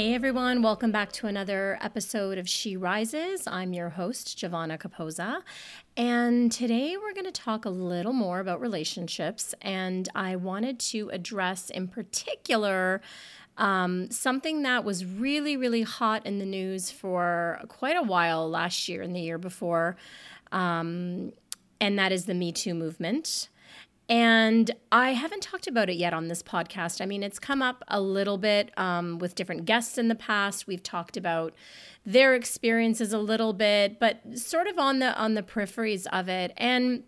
Hey everyone, welcome back to another episode of She Rises. I'm your host, Giovanna Capoza, and today we're going to talk a little more about relationships. And I wanted to address in particular um, something that was really, really hot in the news for quite a while last year and the year before, um, and that is the Me Too movement. And I haven't talked about it yet on this podcast. I mean, it's come up a little bit um, with different guests in the past. We've talked about their experiences a little bit, but sort of on the on the peripheries of it. And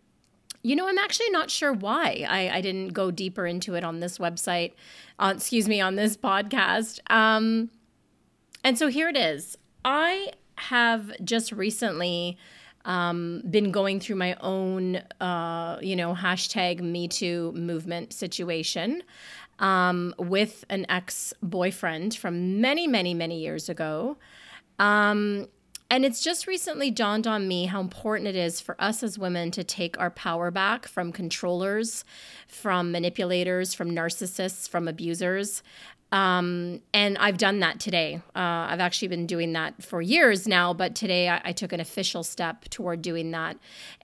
you know, I'm actually not sure why I, I didn't go deeper into it on this website. Uh, excuse me, on this podcast. Um, and so here it is. I have just recently um, been going through my own, uh, you know, hashtag Me Too movement situation um, with an ex boyfriend from many, many, many years ago. Um, and it's just recently dawned on me how important it is for us as women to take our power back from controllers, from manipulators, from narcissists, from abusers. Um, and I've done that today. Uh, I've actually been doing that for years now, but today I, I, took an official step toward doing that.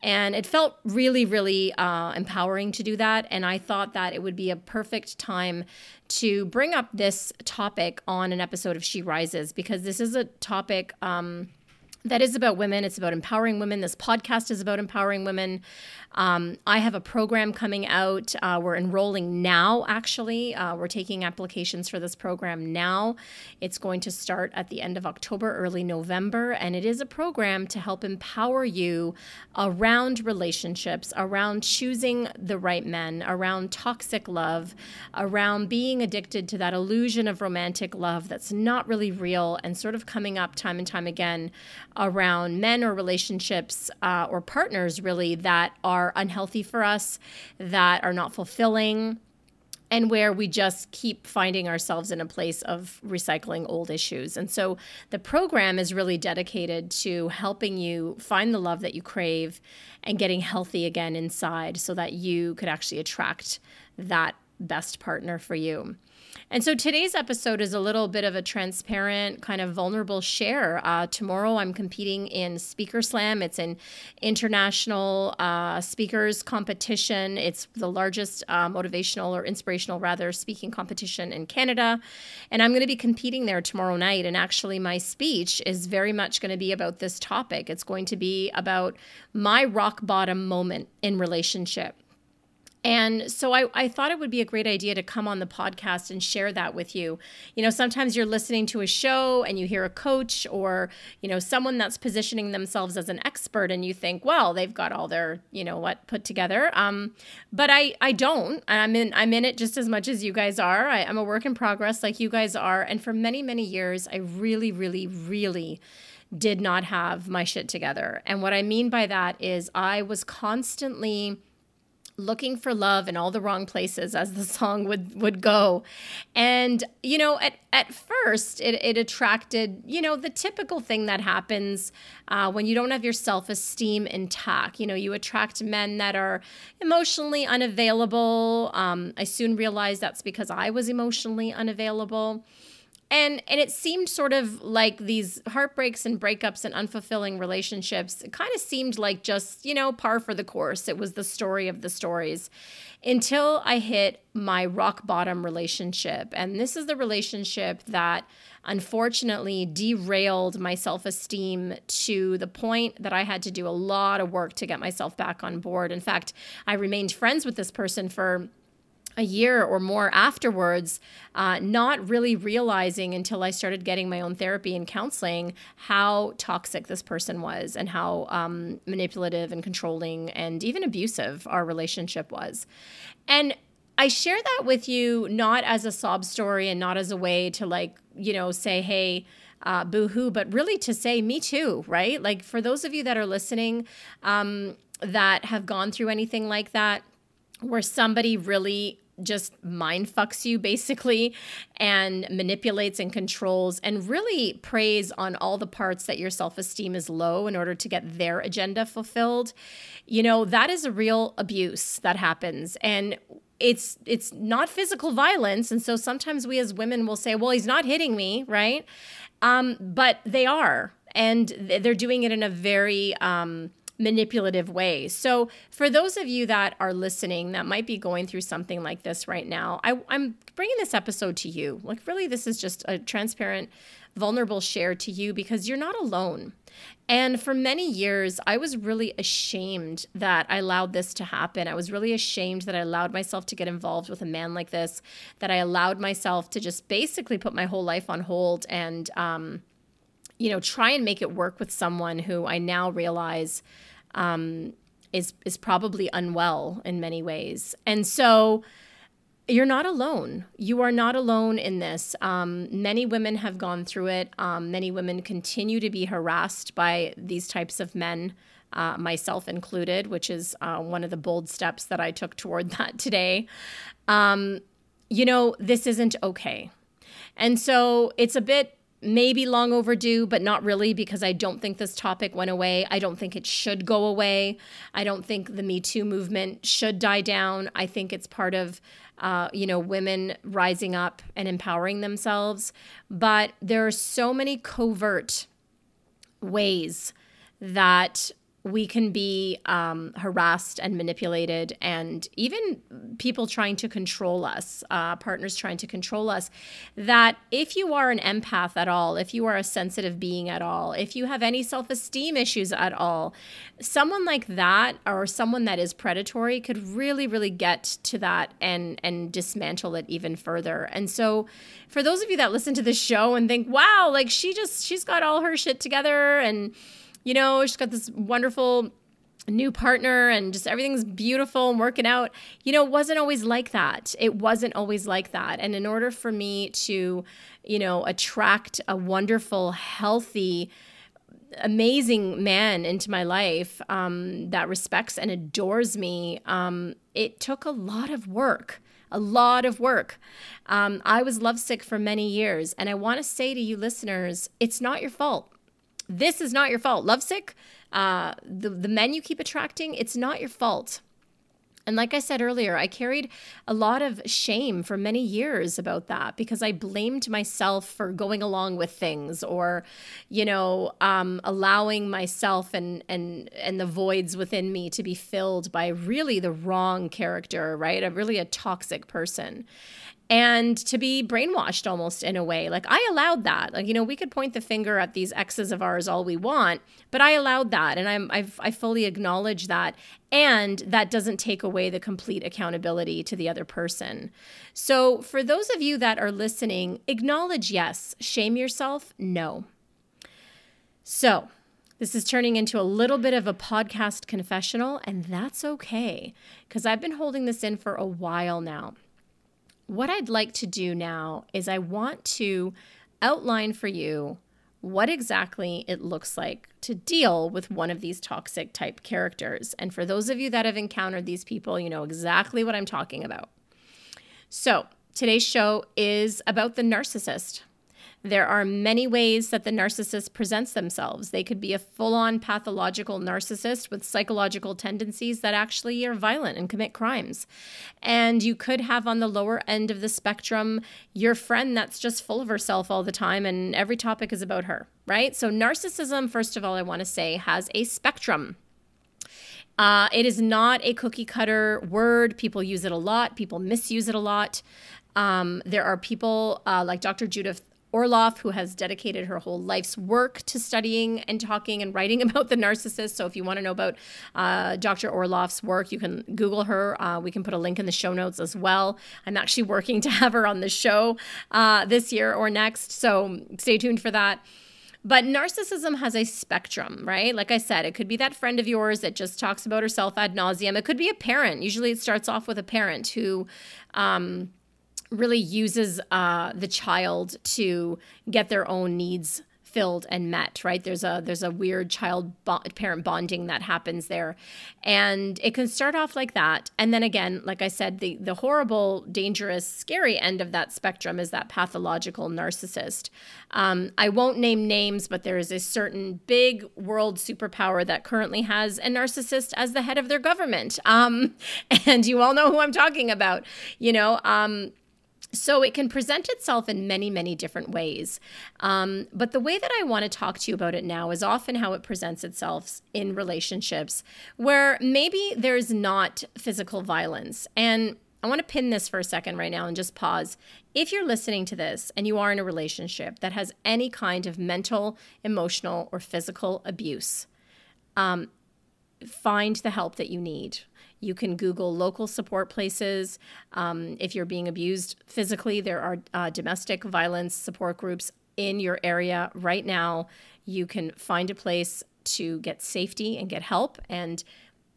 And it felt really, really uh, empowering to do that. And I thought that it would be a perfect time to bring up this topic on an episode of She Rises because this is a topic. Um, that is about women. It's about empowering women. This podcast is about empowering women. Um, I have a program coming out. Uh, we're enrolling now, actually. Uh, we're taking applications for this program now. It's going to start at the end of October, early November. And it is a program to help empower you around relationships, around choosing the right men, around toxic love, around being addicted to that illusion of romantic love that's not really real and sort of coming up time and time again around men or relationships uh, or partners, really, that are are unhealthy for us, that are not fulfilling, and where we just keep finding ourselves in a place of recycling old issues. And so the program is really dedicated to helping you find the love that you crave and getting healthy again inside so that you could actually attract that best partner for you. And so today's episode is a little bit of a transparent, kind of vulnerable share. Uh, tomorrow I'm competing in Speaker Slam. It's an international uh, speakers competition. It's the largest uh, motivational or inspirational, rather, speaking competition in Canada. And I'm going to be competing there tomorrow night. And actually, my speech is very much going to be about this topic. It's going to be about my rock bottom moment in relationship. And so I, I thought it would be a great idea to come on the podcast and share that with you. You know, sometimes you're listening to a show and you hear a coach or, you know, someone that's positioning themselves as an expert and you think, well, they've got all their, you know, what put together. Um, but I, I don't. I'm in, I'm in it just as much as you guys are. I, I'm a work in progress like you guys are. And for many, many years, I really, really, really did not have my shit together. And what I mean by that is I was constantly looking for love in all the wrong places as the song would would go. And you know at at first it, it attracted you know the typical thing that happens uh, when you don't have your self-esteem intact. You know you attract men that are emotionally unavailable. Um, i soon realized that's because i was emotionally unavailable and and it seemed sort of like these heartbreaks and breakups and unfulfilling relationships it kind of seemed like just you know par for the course. It was the story of the stories. Until i hit my rock bottom relationship. And this is the relationship that unfortunately derailed my self-esteem to the point that i had to do a lot of work to get myself back on board. In fact i remained friends with this person for a year or more afterwards, uh, not really realizing until I started getting my own therapy and counseling how toxic this person was and how um, manipulative and controlling and even abusive our relationship was. And I share that with you not as a sob story and not as a way to like, you know, say, hey, uh, boo hoo, but really to say, me too, right? Like for those of you that are listening um, that have gone through anything like that, where somebody really just mind fucks you basically and manipulates and controls and really preys on all the parts that your self esteem is low in order to get their agenda fulfilled. You know, that is a real abuse that happens. And it's it's not physical violence and so sometimes we as women will say well he's not hitting me right um, but they are and they're doing it in a very um, manipulative way. So, for those of you that are listening that might be going through something like this right now, I, am bringing this episode to you. Like, really, this is just a transparent, vulnerable share to you because you're not alone. And for many years, I was really ashamed that I allowed this to happen. I was really ashamed that I allowed myself to get involved with a man like this, that I allowed myself to just basically put my whole life on hold and, um, you know, try and make it work with someone who I now realize um, is is probably unwell in many ways. And so you're not alone. You are not alone in this. Um, many women have gone through it. Um, many women continue to be harassed by these types of men, uh, myself included, which is uh, one of the bold steps that I took toward that today. Um, you know, this isn't okay. And so it's a bit maybe long overdue, but not really because I don't think this topic went away. I don't think it should go away. I don't think the Me Too movement should die down. I think it's part of, uh, you know, women rising up and empowering themselves. But there are so many covert ways that we can be um, harassed and manipulated, and even people trying to control us, uh, partners trying to control us. That if you are an empath at all, if you are a sensitive being at all, if you have any self esteem issues at all, someone like that or someone that is predatory could really, really get to that and and dismantle it even further. And so, for those of you that listen to this show and think, "Wow, like she just she's got all her shit together," and you know, she's got this wonderful new partner and just everything's beautiful and working out. You know, it wasn't always like that. It wasn't always like that. And in order for me to, you know, attract a wonderful, healthy, amazing man into my life um, that respects and adores me, um, it took a lot of work. A lot of work. Um, I was lovesick for many years. And I want to say to you listeners, it's not your fault this is not your fault. Lovesick, uh, the, the men you keep attracting, it's not your fault. And like I said earlier, I carried a lot of shame for many years about that because I blamed myself for going along with things or, you know, um, allowing myself and and and the voids within me to be filled by really the wrong character, right? A really a toxic person and to be brainwashed almost in a way. Like I allowed that. Like you know, we could point the finger at these exes of ours all we want, but I allowed that, and I'm I've, I fully acknowledge that, and that doesn't take away the complete accountability to the other person. So for those of you that are listening, acknowledge yes, shame yourself no. So. This is turning into a little bit of a podcast confessional, and that's okay because I've been holding this in for a while now what I'd like to do now is I want to outline for you what exactly it looks like to deal with one of these toxic type characters. And for those of you that have encountered these people, you know exactly what I'm talking about. So, today's show is about the narcissist. There are many ways that the narcissist presents themselves. They could be a full on pathological narcissist with psychological tendencies that actually are violent and commit crimes. And you could have on the lower end of the spectrum your friend that's just full of herself all the time and every topic is about her, right? So, narcissism, first of all, I want to say, has a spectrum. Uh, it is not a cookie cutter word. People use it a lot, people misuse it a lot. Um, there are people uh, like Dr. Judith Orloff, who has dedicated her whole life's work to studying and talking and writing about the narcissist. So, if you want to know about uh, Dr. Orloff's work, you can Google her. Uh, we can put a link in the show notes as well. I'm actually working to have her on the show uh, this year or next. So, stay tuned for that. But narcissism has a spectrum, right? Like I said, it could be that friend of yours that just talks about herself ad nauseum. It could be a parent. Usually it starts off with a parent who, um, really uses uh, the child to get their own needs filled and met right? There's a there's a weird child bo- parent bonding that happens there. And it can start off like that. And then again like i said the the horrible dangerous scary end of that spectrum is that pathological narcissist. Um, i won't name names but there is a certain big world superpower that currently has a narcissist as the head of their government. Um, and you all know who i'm talking about you know? Um, so it can present itself in many, many different ways. Um, but the way that I want to talk to you about it now is often how it presents itself in relationships where maybe there's not physical violence. And I want to pin this for a second right now and just pause. If you're listening to this and you are in a relationship that has any kind of mental, emotional, or physical abuse, um, find the help that you need. You can Google local support places. Um, if you're being abused physically, there are uh, domestic violence support groups in your area right now. You can find a place to get safety and get help. And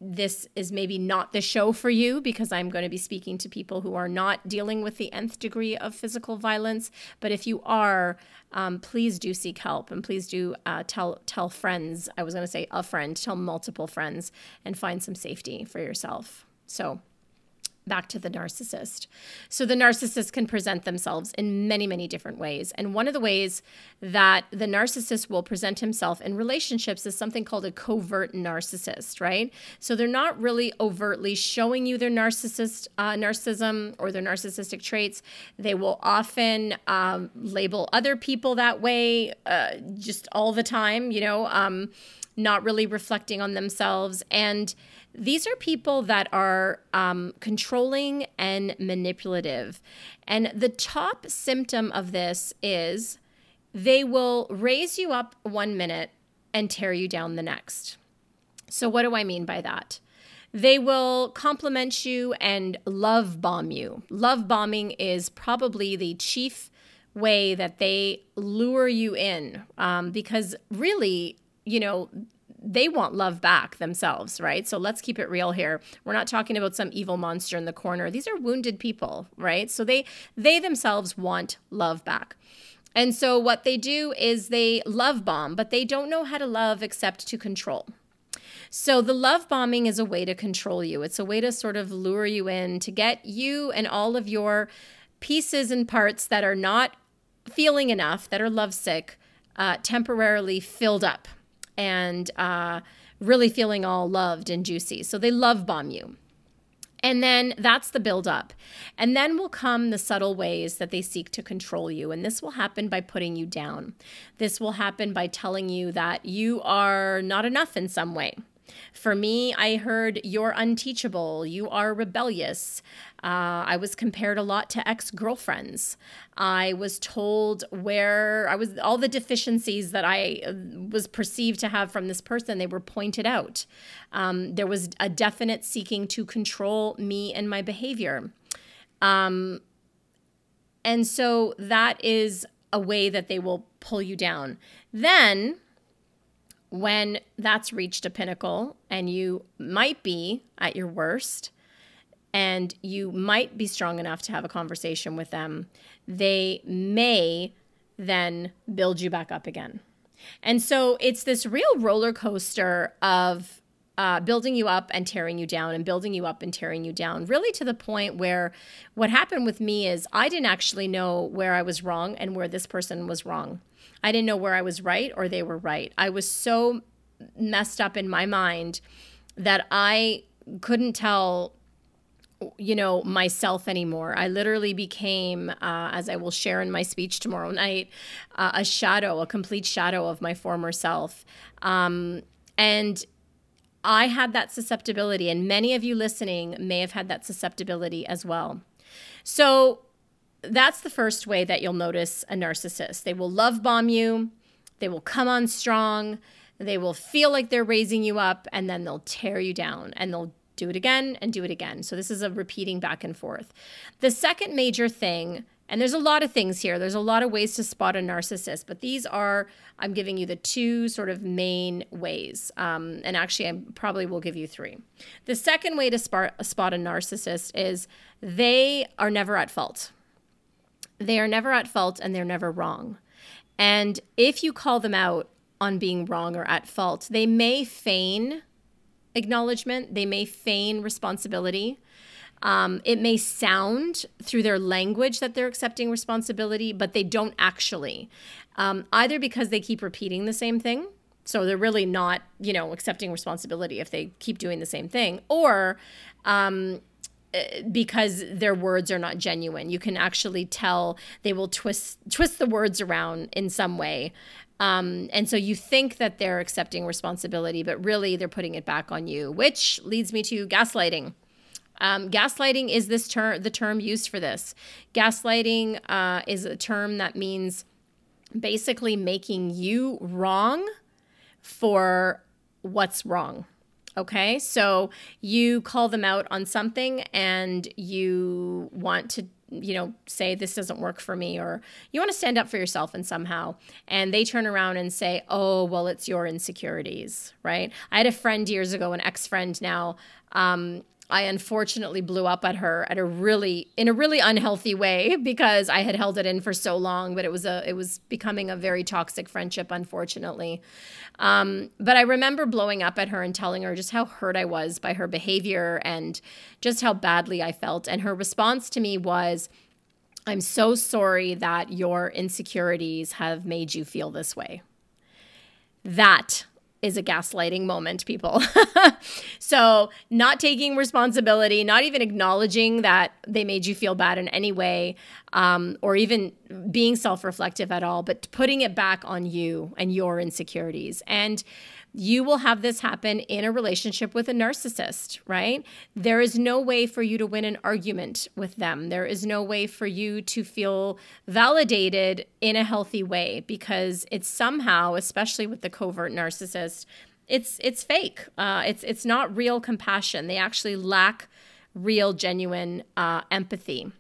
this is maybe not the show for you because I'm going to be speaking to people who are not dealing with the nth degree of physical violence. But if you are, um, please do seek help and please do uh, tell tell friends. I was going to say a friend, tell multiple friends, and find some safety for yourself. So back to the narcissist. So the narcissist can present themselves in many, many different ways. And one of the ways that the narcissist will present himself in relationships is something called a covert narcissist, right? So they're not really overtly showing you their narcissist uh, narcissism or their narcissistic traits. They will often um, label other people that way uh, just all the time, you know, um, not really reflecting on themselves. And these are people that are um, controlling and manipulative. And the top symptom of this is they will raise you up one minute and tear you down the next. So, what do I mean by that? They will compliment you and love bomb you. Love bombing is probably the chief way that they lure you in um, because really, you know, they want love back themselves, right? So let's keep it real here. We're not talking about some evil monster in the corner. These are wounded people, right? So they they themselves want love back. And so what they do is they love bomb, but they don't know how to love except to control. So the love bombing is a way to control you. It's a way to sort of lure you in to get you and all of your pieces and parts that are not feeling enough, that are lovesick, uh, temporarily filled up and uh, really feeling all loved and juicy. So they love bomb you. And then that's the build up. And then will come the subtle ways that they seek to control you. And this will happen by putting you down. This will happen by telling you that you are not enough in some way. For me, I heard you're unteachable, you are rebellious. Uh, I was compared a lot to ex girlfriends. I was told where I was, all the deficiencies that I uh, was perceived to have from this person, they were pointed out. Um, there was a definite seeking to control me and my behavior. Um, and so that is a way that they will pull you down. Then, when that's reached a pinnacle and you might be at your worst and you might be strong enough to have a conversation with them, they may then build you back up again. And so it's this real roller coaster of uh, building you up and tearing you down and building you up and tearing you down, really to the point where what happened with me is I didn't actually know where I was wrong and where this person was wrong. I didn't know where I was right or they were right. I was so messed up in my mind that I couldn't tell you know myself anymore. I literally became uh, as i will share in my speech tomorrow night uh, a shadow a complete shadow of my former self. Um, and i had that susceptibility and many of you listening may have had that susceptibility as well. So that's the first way that you'll notice a narcissist. They will love bomb you, they will come on strong, they will feel like they're raising you up, and then they'll tear you down and they'll do it again and do it again. So this is a repeating back and forth. The second major thing, and there's a lot of things here, there's a lot of ways to spot a narcissist, but these are, I'm giving you the two sort of main ways. Um, and actually, I probably will give you three. The second way to spot, spot a narcissist is they are never at fault. They are never at fault and they're never wrong. And if you call them out on being wrong or at fault, they may feign acknowledgement, they may feign responsibility. Um, it may sound through their language that they're accepting responsibility, but they don't actually. Um, either because they keep repeating the same thing, so they're really not, you know, accepting responsibility if they keep doing the same thing, or um, because their words are not genuine. You can actually tell they will twist twist the words around in some way um, and so you think that they're accepting responsibility, but really they're putting it back on you, which leads me to gaslighting. Um, gaslighting is this term, the term used for this. Gaslighting uh, is a term that means basically making you wrong for what's wrong. Okay, so you call them out on something and you want to you know, say this doesn't work for me, or you want to stand up for yourself and somehow, and they turn around and say, oh, well, it's your insecurities, right? I had a friend years ago, an ex friend now. Um, I unfortunately blew up at her at a really in a really unhealthy way because I had held it in for so long, but it was a it was becoming a very toxic friendship, unfortunately. Um, but I remember blowing up at her and telling her just how hurt I was by her behavior and just how badly I felt. And her response to me was, I'm so sorry that your insecurities have made you feel this way. That is a gaslighting moment, people. so, not taking responsibility, not even acknowledging that they made you feel bad in any way, um, or even being self reflective at all, but putting it back on you and your insecurities. And you will have this happen in a relationship with a narcissist, right? There is no way for you to win an argument with them. There is no way for you to feel validated in a healthy way because it's somehow, especially with the covert narcissist, it's it's fake. Uh, it's it's not real compassion. They actually lack real, genuine uh, empathy.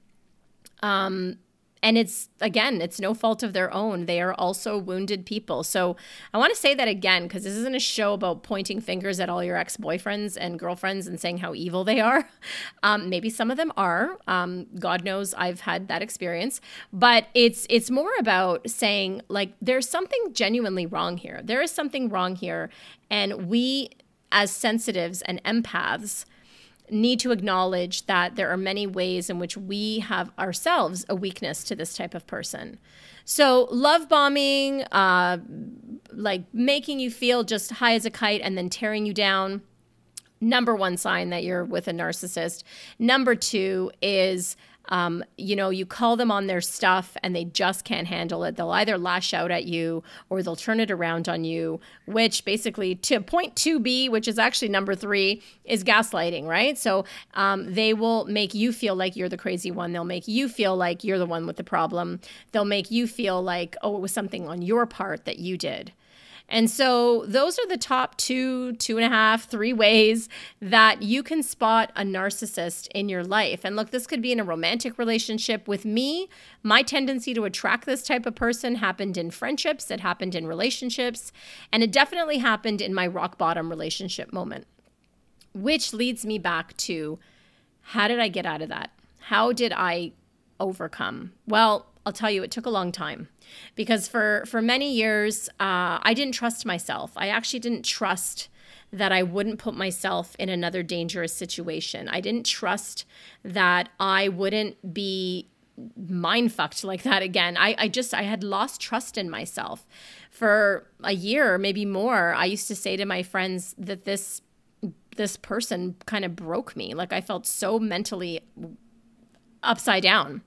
Um, and it's again it's no fault of their own. They are also wounded people. So i want to say that again because this isn't a show about pointing fingers at all your ex-boyfriends and girlfriends and saying how evil they are. Um, maybe some of them are. Um, god knows i've had that experience. But it's it's more about saying like there's something genuinely wrong here. There is something wrong here. And we as sensitives and empaths need to acknowledge that there are many ways in which we have ourselves a weakness to this type of person. So, love bombing, uh, like making you feel just high as a kite and then tearing you down. Number one sign that you're with a narcissist. Number two is um, you know, you call them on their stuff and they just can't handle it. They'll either lash out at you or they'll turn it around on you, which basically to point 2B, which is actually number three, is gaslighting, right? So um, they will make you feel like you're the crazy one. They'll make you feel like you're the one with the problem. They'll make you feel like, oh, it was something on your part that you did. And so those are the top two, two and a half, three ways that you can spot a narcissist in your life. And look, this could be in a romantic relationship. With me, my tendency to attract this type of person happened in friendships, it happened in relationships, and it definitely happened in my rock bottom relationship moment. Which leads me back to how did I get out of that? How did I overcome? Well, I'll tell you, it took a long time because for for many years uh, I didn't trust myself. I actually didn't trust that I wouldn't put myself in another dangerous situation. I didn't trust that I wouldn't be mind fucked like that again. I, I just I had lost trust in myself. For a year, maybe more, I used to say to my friends that this this person kind of broke me. Like I felt so mentally upside down.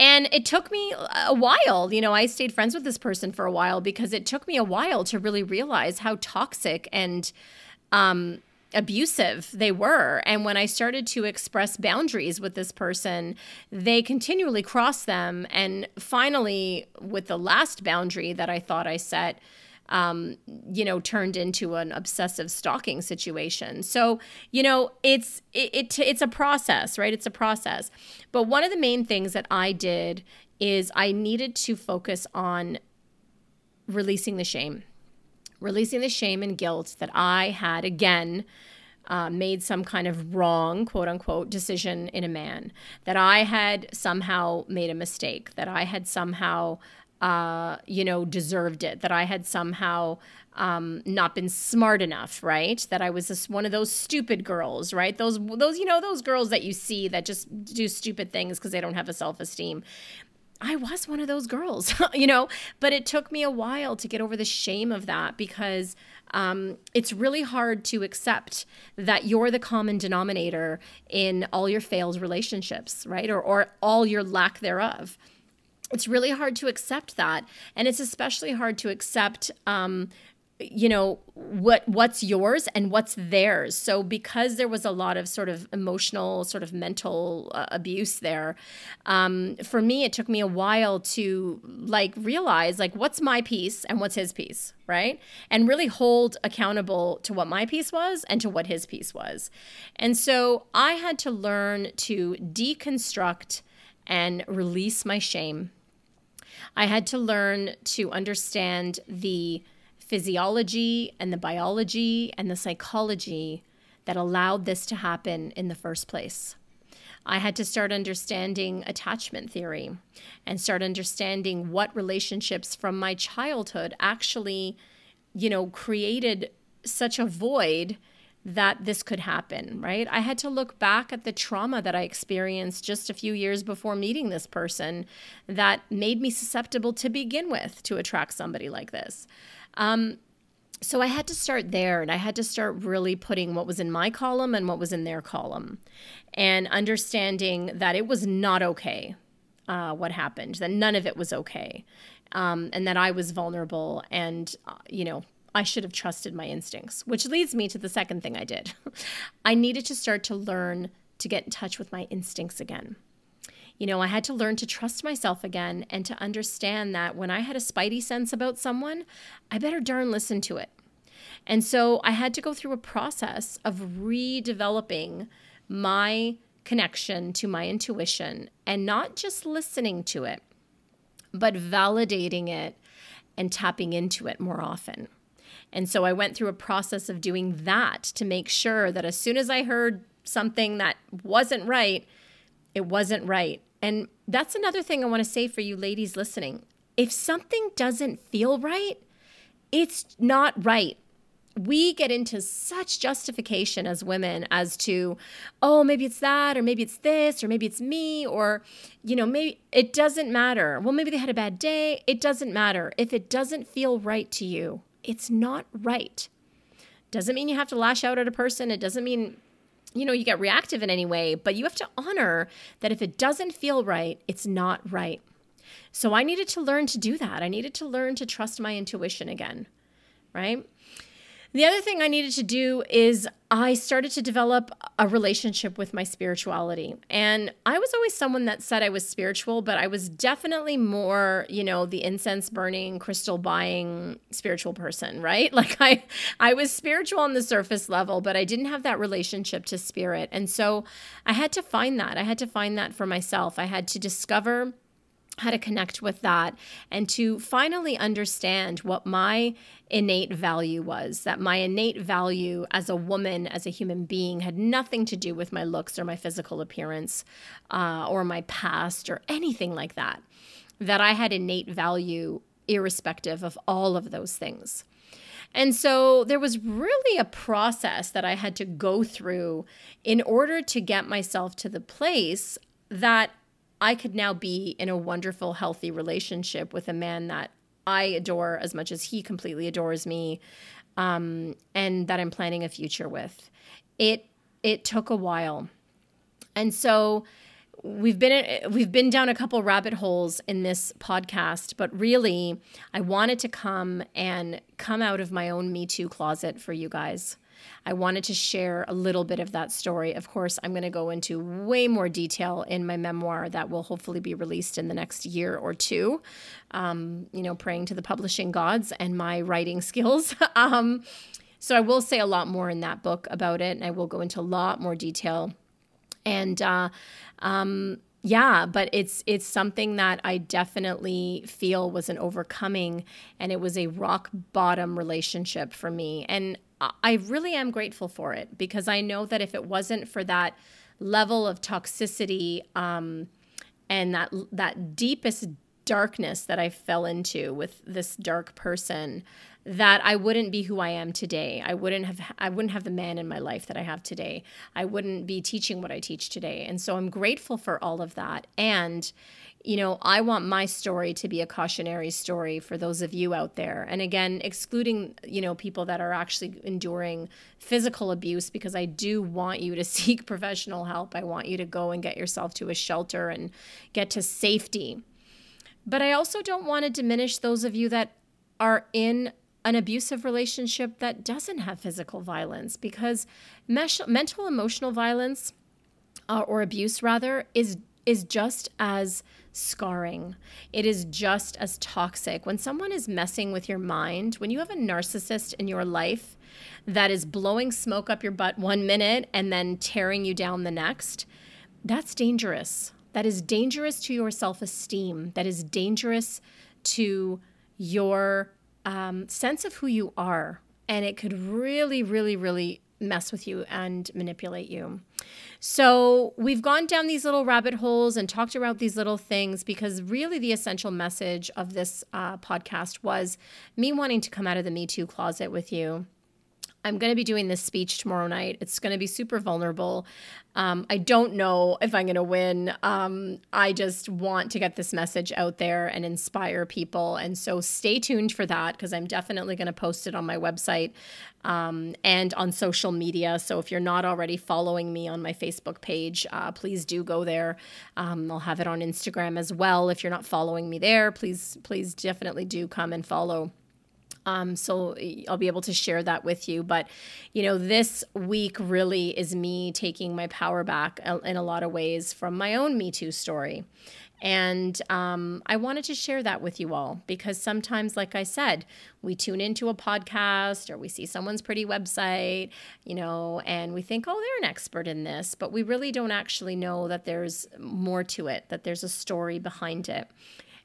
And it took me a while. You know, I stayed friends with this person for a while because it took me a while to really realize how toxic and um, abusive they were. And when I started to express boundaries with this person, they continually crossed them. And finally, with the last boundary that I thought I set, um, you know, turned into an obsessive stalking situation. So, you know, it's it, it it's a process, right? It's a process. But one of the main things that I did is I needed to focus on releasing the shame, releasing the shame and guilt that I had again. Uh, made some kind of wrong, quote unquote, decision in a man, that I had somehow made a mistake, that I had somehow uh, you know, deserved it, that I had somehow um, not been smart enough, right? That I was just one of those stupid girls, right? Those, those, you know, those girls that you see that just do stupid things because they don't have a self esteem. I was one of those girls, you know, but it took me a while to get over the shame of that because um, it's really hard to accept that you're the common denominator in all your failed relationships, right? Or, or all your lack thereof it's really hard to accept that. And it's especially hard to accept um, you know what what's yours and what's theirs. So because there was a lot of sort of emotional sort of mental uh, abuse there um, for me it took me a while to like realize like what's my piece and what's his piece right? And really hold accountable to what my piece was and to what his piece was. And so i had to learn to deconstruct and release my shame I had to learn to understand the physiology and the biology and the psychology that allowed this to happen in the first place. I had to start understanding attachment theory and start understanding what relationships from my childhood actually, you know, created such a void that this could happen, right? I had to look back at the trauma that I experienced just a few years before meeting this person that made me susceptible to begin with to attract somebody like this. Um, so I had to start there and I had to start really putting what was in my column and what was in their column and understanding that it was not okay uh, what happened, that none of it was okay. Um, and that I was vulnerable and, uh, you know, I should have trusted my instincts, which leads me to the second thing I did. I needed to start to learn to get in touch with my instincts again. You know, I had to learn to trust myself again and to understand that when I had a spidey sense about someone, I better darn listen to it. And so I had to go through a process of redeveloping my connection to my intuition and not just listening to it, but validating it and tapping into it more often. And so I went through a process of doing that to make sure that as soon as I heard something that wasn't right, it wasn't right. And that's another thing I want to say for you ladies listening. If something doesn't feel right, it's not right. We get into such justification as women as to, oh, maybe it's that, or maybe it's this, or maybe it's me, or, you know, maybe it doesn't matter. Well, maybe they had a bad day. It doesn't matter. If it doesn't feel right to you, it's not right. Doesn't mean you have to lash out at a person. It doesn't mean, you know, you get reactive in any way, but you have to honor that if it doesn't feel right, it's not right. So I needed to learn to do that. I needed to learn to trust my intuition again, right? The other thing I needed to do is I started to develop a relationship with my spirituality. And I was always someone that said I was spiritual, but I was definitely more, you know, the incense burning, crystal buying spiritual person, right? Like I I was spiritual on the surface level, but I didn't have that relationship to spirit. And so I had to find that. I had to find that for myself. I had to discover how to connect with that and to finally understand what my innate value was that my innate value as a woman as a human being had nothing to do with my looks or my physical appearance uh, or my past or anything like that that i had innate value irrespective of all of those things. And so there was really a process that I had to go through in order to get myself to the place that I could now be in a wonderful, healthy relationship with a man that I adore as much as he completely adores me, um, and that I'm planning a future with. It it took a while, and so we've been we've been down a couple rabbit holes in this podcast, but really, I wanted to come and come out of my own Me Too closet for you guys. I wanted to share a little bit of that story. Of course, I'm going to go into way more detail in my memoir that will hopefully be released in the next year or two. Um, you know, praying to the publishing gods and my writing skills. um, so I will say a lot more in that book about it, and I will go into a lot more detail. And uh, um, yeah, but it's it's something that I definitely feel was an overcoming, and it was a rock bottom relationship for me, and I really am grateful for it because I know that if it wasn't for that level of toxicity um, and that that deepest darkness that I fell into with this dark person, that I wouldn't be who I am today. I wouldn't have I wouldn't have the man in my life that I have today. I wouldn't be teaching what I teach today. And so I'm grateful for all of that. And you know, I want my story to be a cautionary story for those of you out there. And again, excluding, you know, people that are actually enduring physical abuse because I do want you to seek professional help. I want you to go and get yourself to a shelter and get to safety. But I also don't want to diminish those of you that are in an abusive relationship that doesn't have physical violence because mental emotional violence uh, or abuse rather is is just as scarring. It is just as toxic. When someone is messing with your mind, when you have a narcissist in your life that is blowing smoke up your butt one minute and then tearing you down the next, that's dangerous. That is dangerous to your self esteem. That is dangerous to your um, sense of who you are. And it could really, really, really mess with you and manipulate you. So, we've gone down these little rabbit holes and talked about these little things because really the essential message of this uh, podcast was me wanting to come out of the Me Too closet with you I'm going to be doing this speech tomorrow night. It's going to be super vulnerable. Um, I don't know if I'm going to win. Um, I just want to get this message out there and inspire people. And so stay tuned for that because I'm definitely going to post it on my website um, and on social media. So if you're not already following me on my Facebook page, uh, please do go there. Um, I'll have it on Instagram as well. If you're not following me there, please, please definitely do come and follow. Um, so I'll be able to share that with you. But, you know, this week really is me taking my power back in a lot of ways from my own Me Too story. And um, I wanted to share that with you all because sometimes, like I said, we tune into a podcast or we see someone's pretty website, you know, and we think, oh, they're an expert in this, but we really don't actually know that there's more to it, that there's a story behind it.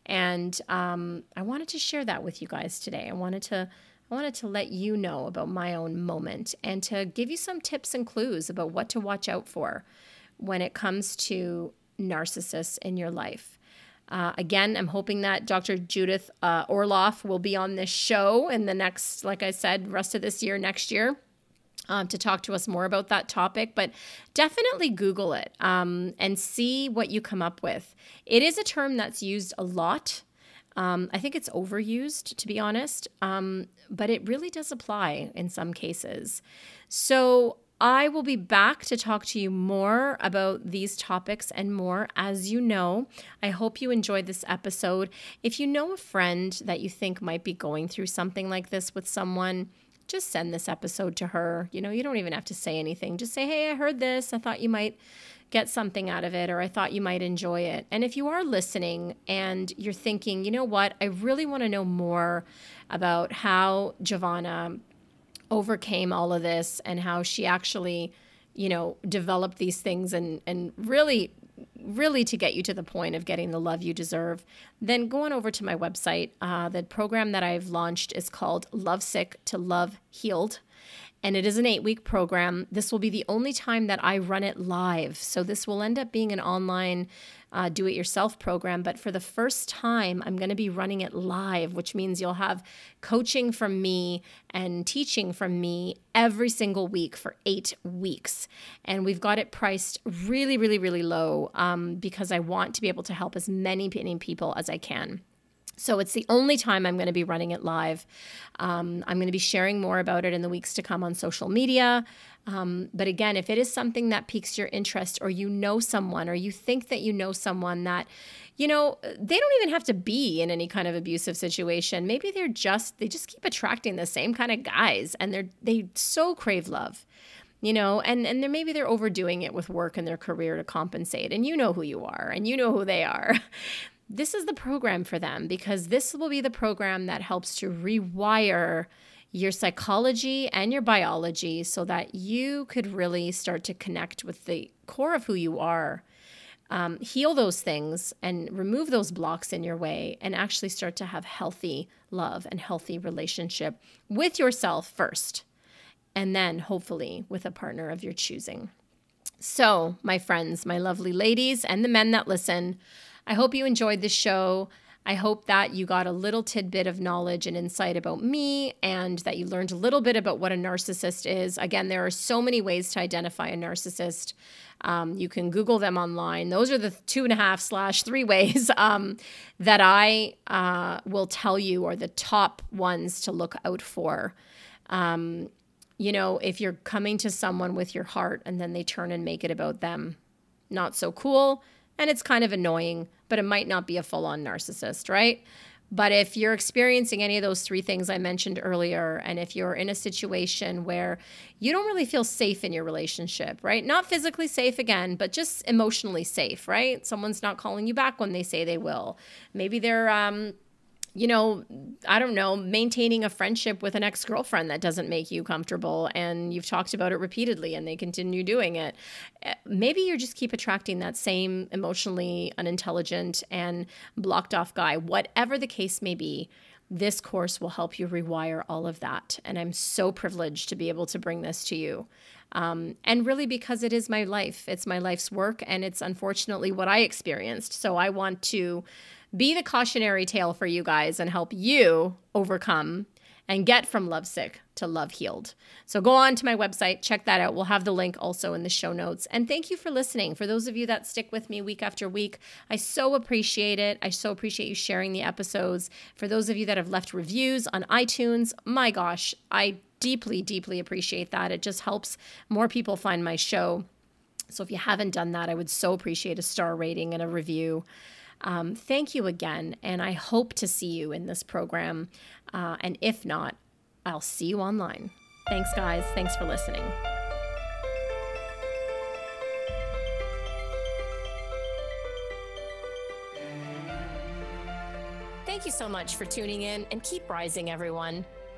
And um, I wanted to share that with you guys today. I wanted to I wanted to let you know about my own moment and to give you some tips and clues about what to watch out for when it comes to narcissists in your life. Uh, again, I'm hoping that Dr. Judith uh, Orloff will be on this show in the next, like I said, rest of this year, next year um, to talk to us more about that topic, but definitely Google it um, and see what you come up with. It is a term that's used a lot. Um, I think it's overused, to be honest, um, but it really does apply in some cases. So I will be back to talk to you more about these topics and more. As you know, I hope you enjoyed this episode. If you know a friend that you think might be going through something like this with someone, just send this episode to her. You know, you don't even have to say anything. Just say, hey, I heard this. I thought you might get something out of it, or I thought you might enjoy it. And if you are listening and you're thinking, you know what, I really want to know more about how Giovanna overcame all of this and how she actually, you know, developed these things and and really really to get you to the point of getting the love you deserve, then go on over to my website. Uh, the program that I've launched is called Love Sick to Love Healed and it is an eight week program. This will be the only time that I run it live. So this will end up being an online uh, do it yourself program. But for the first time, I'm going to be running it live, which means you'll have coaching from me and teaching from me every single week for eight weeks. And we've got it priced really, really, really low um, because I want to be able to help as many, many people as I can. So it's the only time I'm going to be running it live. Um, I'm going to be sharing more about it in the weeks to come on social media. Um, but again, if it is something that piques your interest, or you know someone, or you think that you know someone that you know, they don't even have to be in any kind of abusive situation. Maybe they're just they just keep attracting the same kind of guys and they're they so crave love. You know, and and they're maybe they're overdoing it with work and their career to compensate. And you know who you are and you know who they are. This is the program for them because this will be the program that helps to rewire your psychology and your biology so that you could really start to connect with the core of who you are um, heal those things and remove those blocks in your way and actually start to have healthy love and healthy relationship with yourself first and then hopefully with a partner of your choosing. So my friends my lovely ladies and the men that listen i hope you enjoyed this show I hope that you got a little tidbit of knowledge and insight about me and that you learned a little bit about what a narcissist is. Again, there are so many ways to identify a narcissist. Um, you can Google them online. Those are the two and a half slash three ways um, that I uh, will tell you are the top ones to look out for. Um, you know, if you're coming to someone with your heart and then they turn and make it about them, not so cool. And it's kind of annoying, but it might not be a full on narcissist, right? But if you're experiencing any of those three things I mentioned earlier, and if you're in a situation where you don't really feel safe in your relationship, right? Not physically safe again, but just emotionally safe, right? Someone's not calling you back when they say they will. Maybe they're um, you know, I don't know, maintaining a friendship with an ex girlfriend that doesn't make you comfortable and you've talked about it repeatedly and they continue doing it. Eh, maybe you just keep attracting that same emotionally unintelligent and blocked off guy. Whatever the case may be, this course will help you rewire all of that. And I'm so privileged to be able to bring this to you. Um, and really, because it is my life, it's my life's work, and it's unfortunately what I experienced. So I want to be the cautionary tale for you guys and help you overcome and get from lovesick to love healed. So go on to my website, check that out. We'll have the link also in the show notes. And thank you for listening. For those of you that stick with me week after week, I so appreciate it. I so appreciate you sharing the episodes. For those of you that have left reviews on iTunes, my gosh, I deeply, deeply appreciate that. It just helps more people find my show. So if you haven't done that, I would so appreciate a star rating and a review. Um, thank you again, and I hope to see you in this program. Uh, and if not, I'll see you online. Thanks, guys. Thanks for listening. Thank you so much for tuning in and keep rising, everyone.